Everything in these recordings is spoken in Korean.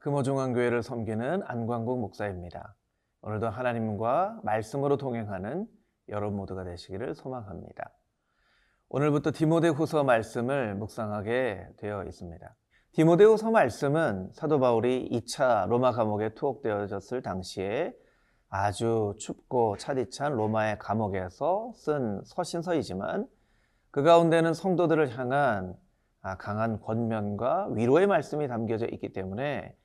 금호중앙교회를 섬기는 안광국 목사입니다. 오늘도 하나님과 말씀으로 동행하는 여러분 모두가 되시기를 소망합니다. 오늘부터 디모데후서 말씀을 묵상하게 되어 있습니다. 디모데후서 말씀은 사도 바울이 2차 로마 감옥에 투옥되어졌을 당시에 아주 춥고 차디찬 로마의 감옥에서 쓴 서신서이지만 그 가운데는 성도들을 향한 아, 강한 권면과 위로의 말씀이 담겨져 있기 때문에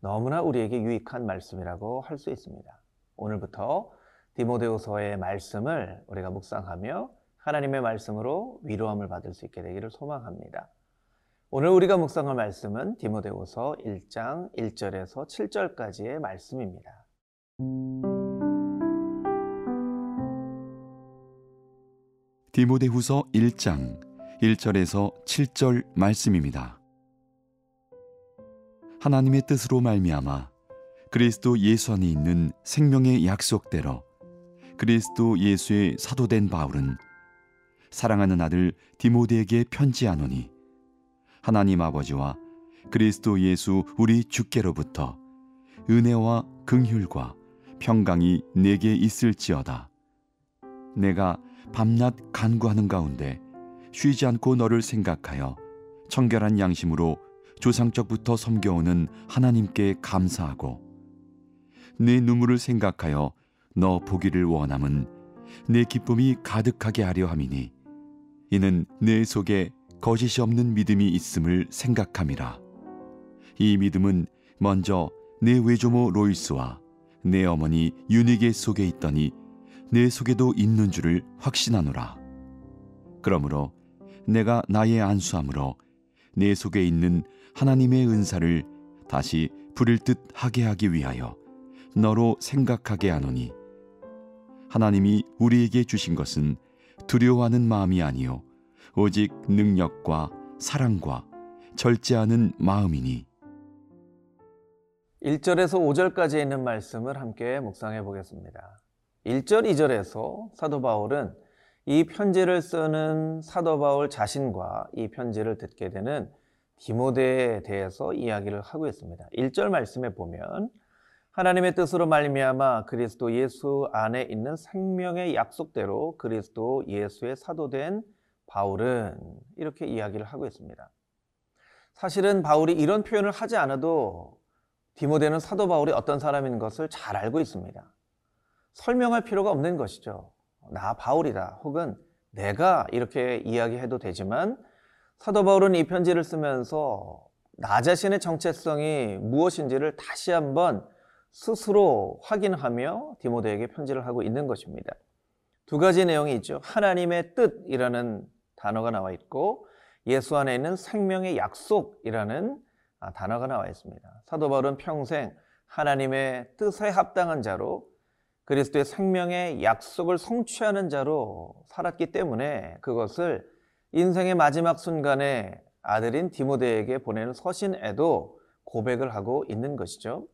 너무나 우리에게 유익한 말씀이라고 할 수 있습니다. 오늘부터 디모데후서의 말씀을 우리가 묵상하며 하나님의 말씀으로 위로함을 받을 수 있게 되기를 소망합니다. 오늘 우리가 묵상할 말씀은 디모데후서 1장 1절에서 7절까지의 말씀입니다. 디모데후서 1장 1절에서 7절 말씀입니다. 하나님의 뜻으로 말미암아 그리스도 예수 안에 있는 생명의 약속대로 그리스도 예수의 사도된 바울은 사랑하는 아들 디모데에게 편지하노니 하나님 아버지와 그리스도 예수 우리 주께로부터 은혜와 긍휼과 평강이 내게 있을지어다. 내가 밤낮 간구하는 가운데 쉬지 않고 너를 생각하여 청결한 양심으로 조상적부터 섬겨오는 하나님께 감사하고 내 눈물을 생각하여 너 보기를 원함은 내 기쁨이 가득하게 하려 함이니 이는 내 속에 거짓이 없는 믿음이 있음을 생각함이라. 이 믿음은 먼저 내 외조모 로이스와 내 어머니 유니게 속에 있더니 내 속에도 있는 줄을 확신하노라. 그러므로 내가 나의 안수함으로 내 속에 있는 하나님의 은사를 다시 부릴 듯 하게 하기 위하여 너로 생각하게 하노니 하나님이 우리에게 주신 것은 두려워하는 마음이 아니요 오직 능력과 사랑과 절제하는 마음이니 1절에서 5절까지 있는 말씀을 함께 묵상해 보겠습니다. 1절, 2절에서 사도 바울은 이 편지를 쓰는 사도 바울 자신과 이 편지를 듣게 되는 디모데에 대해서 이야기를 하고 있습니다. 1절 말씀에 보면 하나님의 뜻으로 말미암아 그리스도 예수 안에 있는 생명의 약속대로 그리스도 예수의 사도된 바울은 이렇게 이야기를 하고 있습니다. 사실은 바울이 이런 표현을 하지 않아도 디모데는 사도 바울이 어떤 사람인 것을 잘 알고 있습니다. 설명할 필요가 없는 것이죠. 나 바울이다 혹은 내가 이렇게 이야기해도 되지만 사도 바울은 이 편지를 쓰면서 나 자신의 정체성이 무엇인지를 다시 한번 스스로 확인하며 디모데에게 편지를 하고 있는 것입니다. 두 가지 내용이 있죠. 하나님의 뜻이라는 단어가 나와 있고 예수 안에 있는 생명의 약속이라는 아, 단어가 나와 있습니다. 사도 바울은 평생 하나님의 뜻에 합당한 자로 그리스도의 생명의 약속을 성취하는 자로 살았기 때문에 그것을 인생의 마지막 순간에 아들인 디모데에게 보내는 서신에도 고백을 하고 있는 것이죠.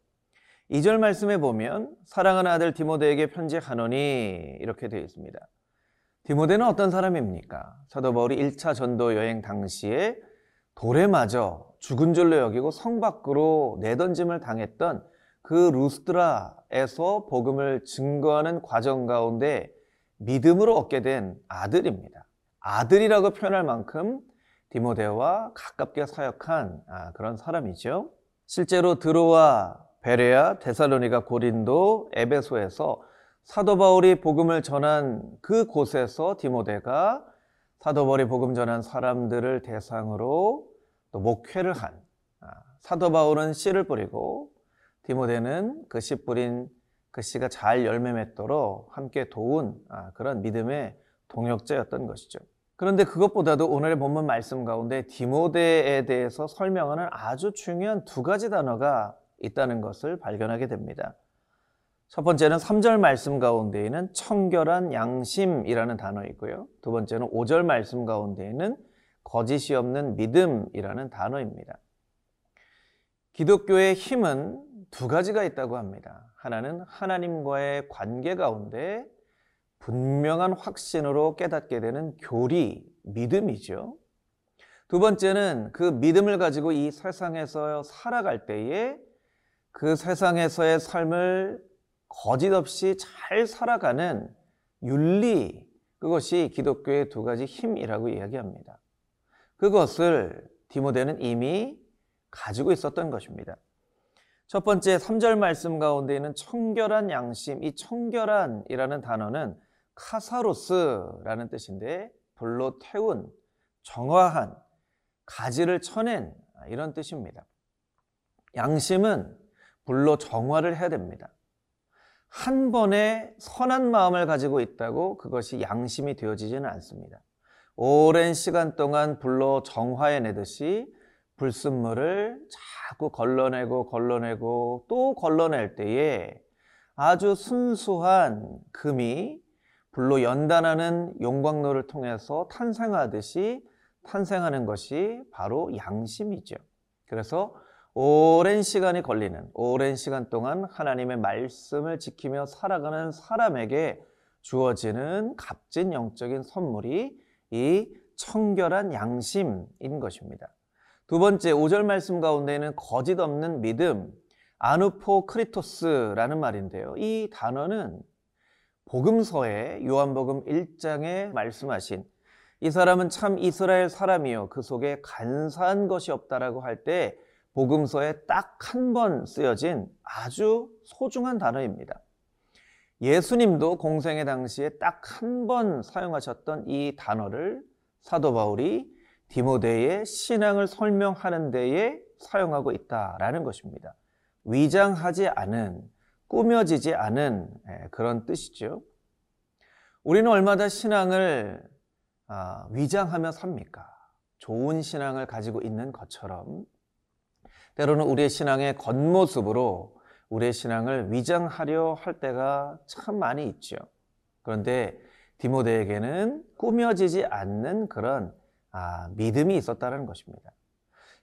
2절 말씀에 보면 사랑하는 아들 디모데에게 편지하노니 이렇게 되어 있습니다. 디모데는 어떤 사람입니까? 사도 바울이 1차 전도 여행 당시에 돌에 맞아 죽은 줄로 여기고 성 밖으로 내던짐을 당했던 그 루스드라에서 복음을 증거하는 과정 가운데 믿음으로 얻게 된 아들입니다. 아들이라고 표현할 만큼 디모데와 가깝게 사역한 아, 그런 사람이죠. 실제로 드로와 베레아, 데살로니가, 고린도, 에베소에서 사도 바울이 복음을 전한 그 곳에서 디모데가 사도 바울이 복음 전한 사람들을 대상으로 또 목회를 한 아, 사도 바울은 씨를 뿌리고 디모데는 그 씨 뿌린 그 씨가 잘 열매 맺도록 함께 도운 아, 그런 믿음의 동역자였던 것이죠. 그런데 그것보다도 오늘의 본문 말씀 가운데 디모데에 대해서 설명하는 아주 중요한 두 가지 단어가 있다는 것을 발견하게 됩니다. 첫 번째는 3절 말씀 가운데에는 청결한 양심이라는 단어 있고요. 두 번째는 5절 말씀 가운데에는 거짓이 없는 믿음이라는 단어입니다. 기독교의 힘은 두 가지가 있다고 합니다. 하나는 하나님과의 관계 가운데 분명한 확신으로 깨닫게 되는 교리, 믿음이죠. 두 번째는 그 믿음을 가지고 이 세상에서 살아갈 때에 그 세상에서의 삶을 거짓 없이 잘 살아가는 윤리, 그것이 기독교의 두 가지 힘이라고 이야기합니다. 그것을 디모데는 이미 가지고 있었던 것입니다. 첫 번째 3절 말씀 가운데 있는 청결한 양심, 이 청결한이라는 단어는 카사로스라는 뜻인데 불로 태운, 정화한, 가지를 쳐낸 이런 뜻입니다. 양심은 불로 정화를 해야 됩니다. 한 번에 선한 마음을 가지고 있다고 그것이 양심이 되어지지는 않습니다. 오랜 시간 동안 불로 정화해내듯이 불순물을 자꾸 걸러내고 걸러내고 또 걸러낼 때에 아주 순수한 금이 불로 연단하는 용광로를 통해서 탄생하듯이 탄생하는 것이 바로 양심이죠. 그래서 오랜 시간이 걸리는 오랜 시간 동안 하나님의 말씀을 지키며 살아가는 사람에게 주어지는 값진 영적인 선물이 이 청결한 양심인 것입니다. 두 번째 5절 말씀 가운데는 거짓 없는 믿음, 아누포 크리토스라는 말인데요. 이 단어는 복음서에 요한복음 1장에 말씀하신 이 사람은 참 이스라엘 사람이요 그 속에 간사한 것이 없다라고 할 때 복음서에 딱 한 번 쓰여진 아주 소중한 단어입니다. 예수님도 공생의 당시에 딱 한 번 사용하셨던 이 단어를 사도 바울이 디모데의 신앙을 설명하는 데에 사용하고 있다라는 것입니다. 위장하지 않은, 꾸며지지 않은 예, 그런 뜻이죠. 우리는 얼마나 신앙을 아, 위장하며 삽니까? 좋은 신앙을 가지고 있는 것처럼 때로는 우리의 신앙의 겉모습으로 우리의 신앙을 위장하려 할 때가 참 많이 있죠. 그런데 디모데에게는 꾸며지지 않는 그런 아, 믿음이 있었다는 것입니다.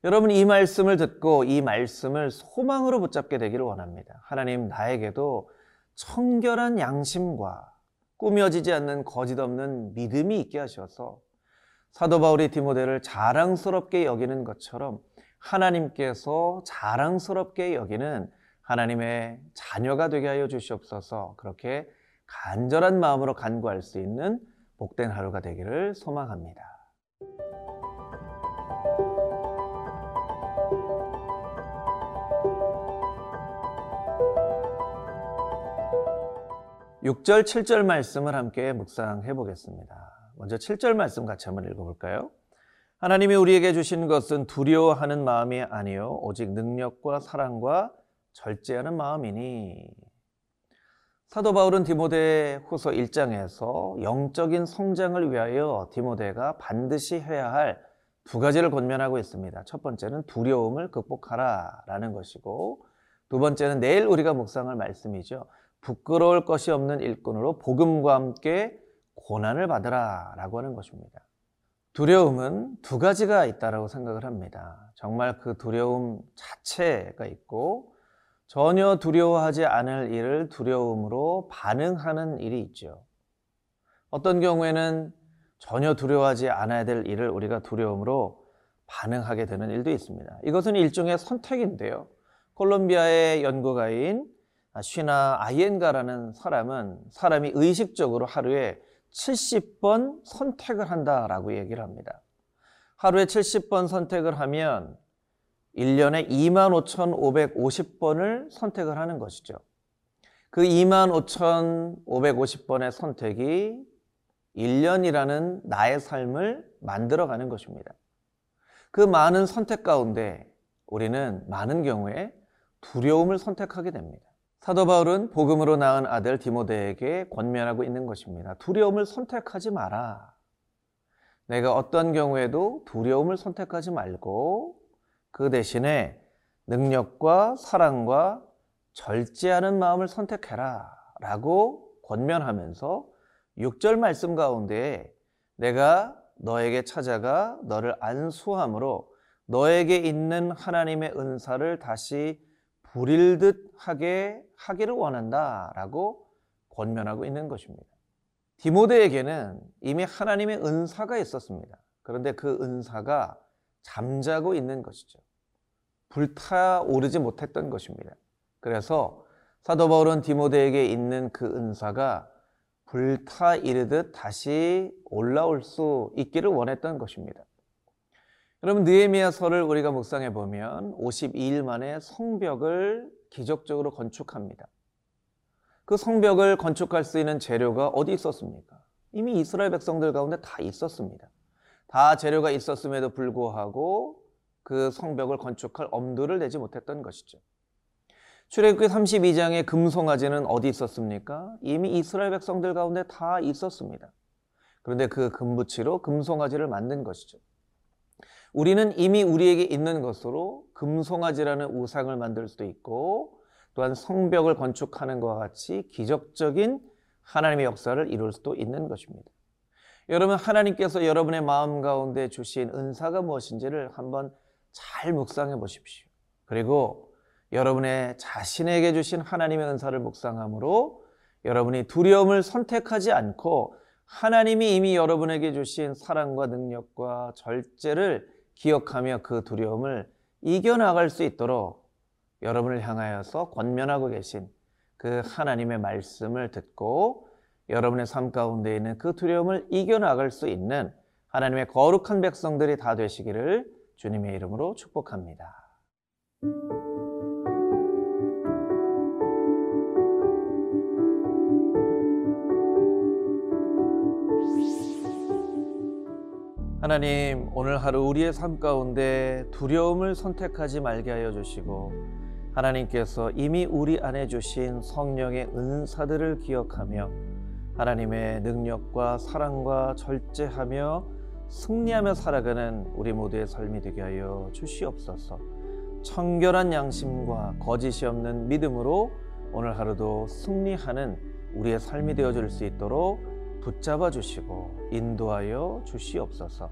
여러분 이 말씀을 듣고 이 말씀을 소망으로 붙잡게 되기를 원합니다. 하나님 나에게도 청결한 양심과 꾸며지지 않는 거짓 없는 믿음이 있게 하셔서 사도 바울이 디모데를 자랑스럽게 여기는 것처럼 하나님께서 자랑스럽게 여기는 하나님의 자녀가 되게 하여 주시옵소서 그렇게 간절한 마음으로 간구할 수 있는 복된 하루가 되기를 소망합니다. 6절, 7절 말씀을 함께 묵상해 보겠습니다. 먼저 7절 말씀 같이 한번 읽어볼까요? 하나님이 우리에게 주신 것은 두려워하는 마음이 아니요 오직 능력과 사랑과 절제하는 마음이니 사도 바울은 디모데 후서 1장에서 영적인 성장을 위하여 디모데가 반드시 해야 할 두 가지를 권면하고 있습니다. 첫 번째는 두려움을 극복하라 라는 것이고 두 번째는 내일 우리가 묵상할 말씀이죠. 부끄러울 것이 없는 일꾼으로 복음과 함께 고난을 받으라 라고 하는 것입니다. 두려움은 두 가지가 있다고 생각을 합니다. 정말 그 두려움 자체가 있고 전혀 두려워하지 않을 일을 두려움으로 반응하는 일이 있죠. 어떤 경우에는 전혀 두려워하지 않아야 될 일을 우리가 두려움으로 반응하게 되는 일도 있습니다. 이것은 일종의 선택인데요. 콜롬비아의 연구가인 쉬나 아이엔가라는 사람은 사람이 의식적으로 하루에 70번 선택을 한다라고 얘기를 합니다. 하루에 70번 선택을 하면 1년에 25,550번을 선택을 하는 것이죠. 그 25,550번의 선택이 1년이라는 나의 삶을 만들어가는 것입니다. 그 많은 선택 가운데 우리는 많은 경우에 두려움을 선택하게 됩니다. 사도 바울은 복음으로 낳은 아들 디모데에게 권면하고 있는 것입니다. 두려움을 선택하지 마라. 내가 어떤 경우에도 두려움을 선택하지 말고 그 대신에 능력과 사랑과 절제하는 마음을 선택해라 라고 권면하면서 6절 말씀 가운데 내가 너에게 찾아가 너를 안수함으로 너에게 있는 하나님의 은사를 다시 부릴 듯 하게 하기를 원한다라고 권면하고 있는 것입니다. 디모데에게는 이미 하나님의 은사가 있었습니다. 그런데 그 은사가 잠자고 있는 것이죠. 불타오르지 못했던 것입니다. 그래서 사도 바울은 디모데에게 있는 그 은사가 불타 이르듯 다시 올라올 수 있기를 원했던 것입니다. 여러분 느헤미야서를 우리가 묵상해 보면 52일 만에 성벽을 기적적으로 건축합니다. 그 성벽을 건축할 수 있는 재료가 어디 있었습니까? 이미 이스라엘 백성들 가운데 다 있었습니다. 다 재료가 있었음에도 불구하고 그 성벽을 건축할 엄두를 내지 못했던 것이죠. 출애굽기 32장의 금송아지는 어디 있었습니까? 이미 이스라엘 백성들 가운데 다 있었습니다. 그런데 그 금붙이로 금송아지를 만든 것이죠. 우리는 이미 우리에게 있는 것으로 금송아지라는 우상을 만들 수도 있고 또한 성벽을 건축하는 것과 같이 기적적인 하나님의 역사를 이룰 수도 있는 것입니다. 여러분 하나님께서 여러분의 마음 가운데 주신 은사가 무엇인지를 한번 잘 묵상해 보십시오. 그리고 여러분의 자신에게 주신 하나님의 은사를 묵상함으로 여러분이 두려움을 선택하지 않고 하나님이 이미 여러분에게 주신 사랑과 능력과 절제를 기억하며 그 두려움을 이겨나갈 수 있도록 여러분을 향하여서 권면하고 계신 그 하나님의 말씀을 듣고 여러분의 삶 가운데 있는 그 두려움을 이겨나갈 수 있는 하나님의 거룩한 백성들이 다 되시기를 주님의 이름으로 축복합니다. 하나님, 오늘 하루 우리의 삶 가운데 두려움을 선택하지 말게 하여 주시고, 하나님께서 이미 우리 안에 주신 성령의 은사들을 기억하며, 하나님의 능력과 사랑과 절제하며 승리하며 살아가는 우리 모두의 삶이 되게 하여 주시옵소서. 청결한 양심과 거짓이 없는 믿음으로 오늘 하루도 승리하는 우리의 삶이 되어 줄 수 있도록 붙잡아 주시고 인도하여 주시옵소서.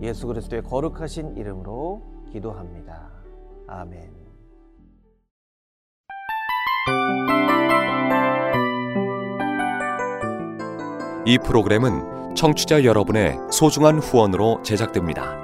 예수 그리스도의 거룩하신 이름으로 기도합니다. 아멘. 이 프로그램은 청취자 여러분의 소중한 후원으로 제작됩니다.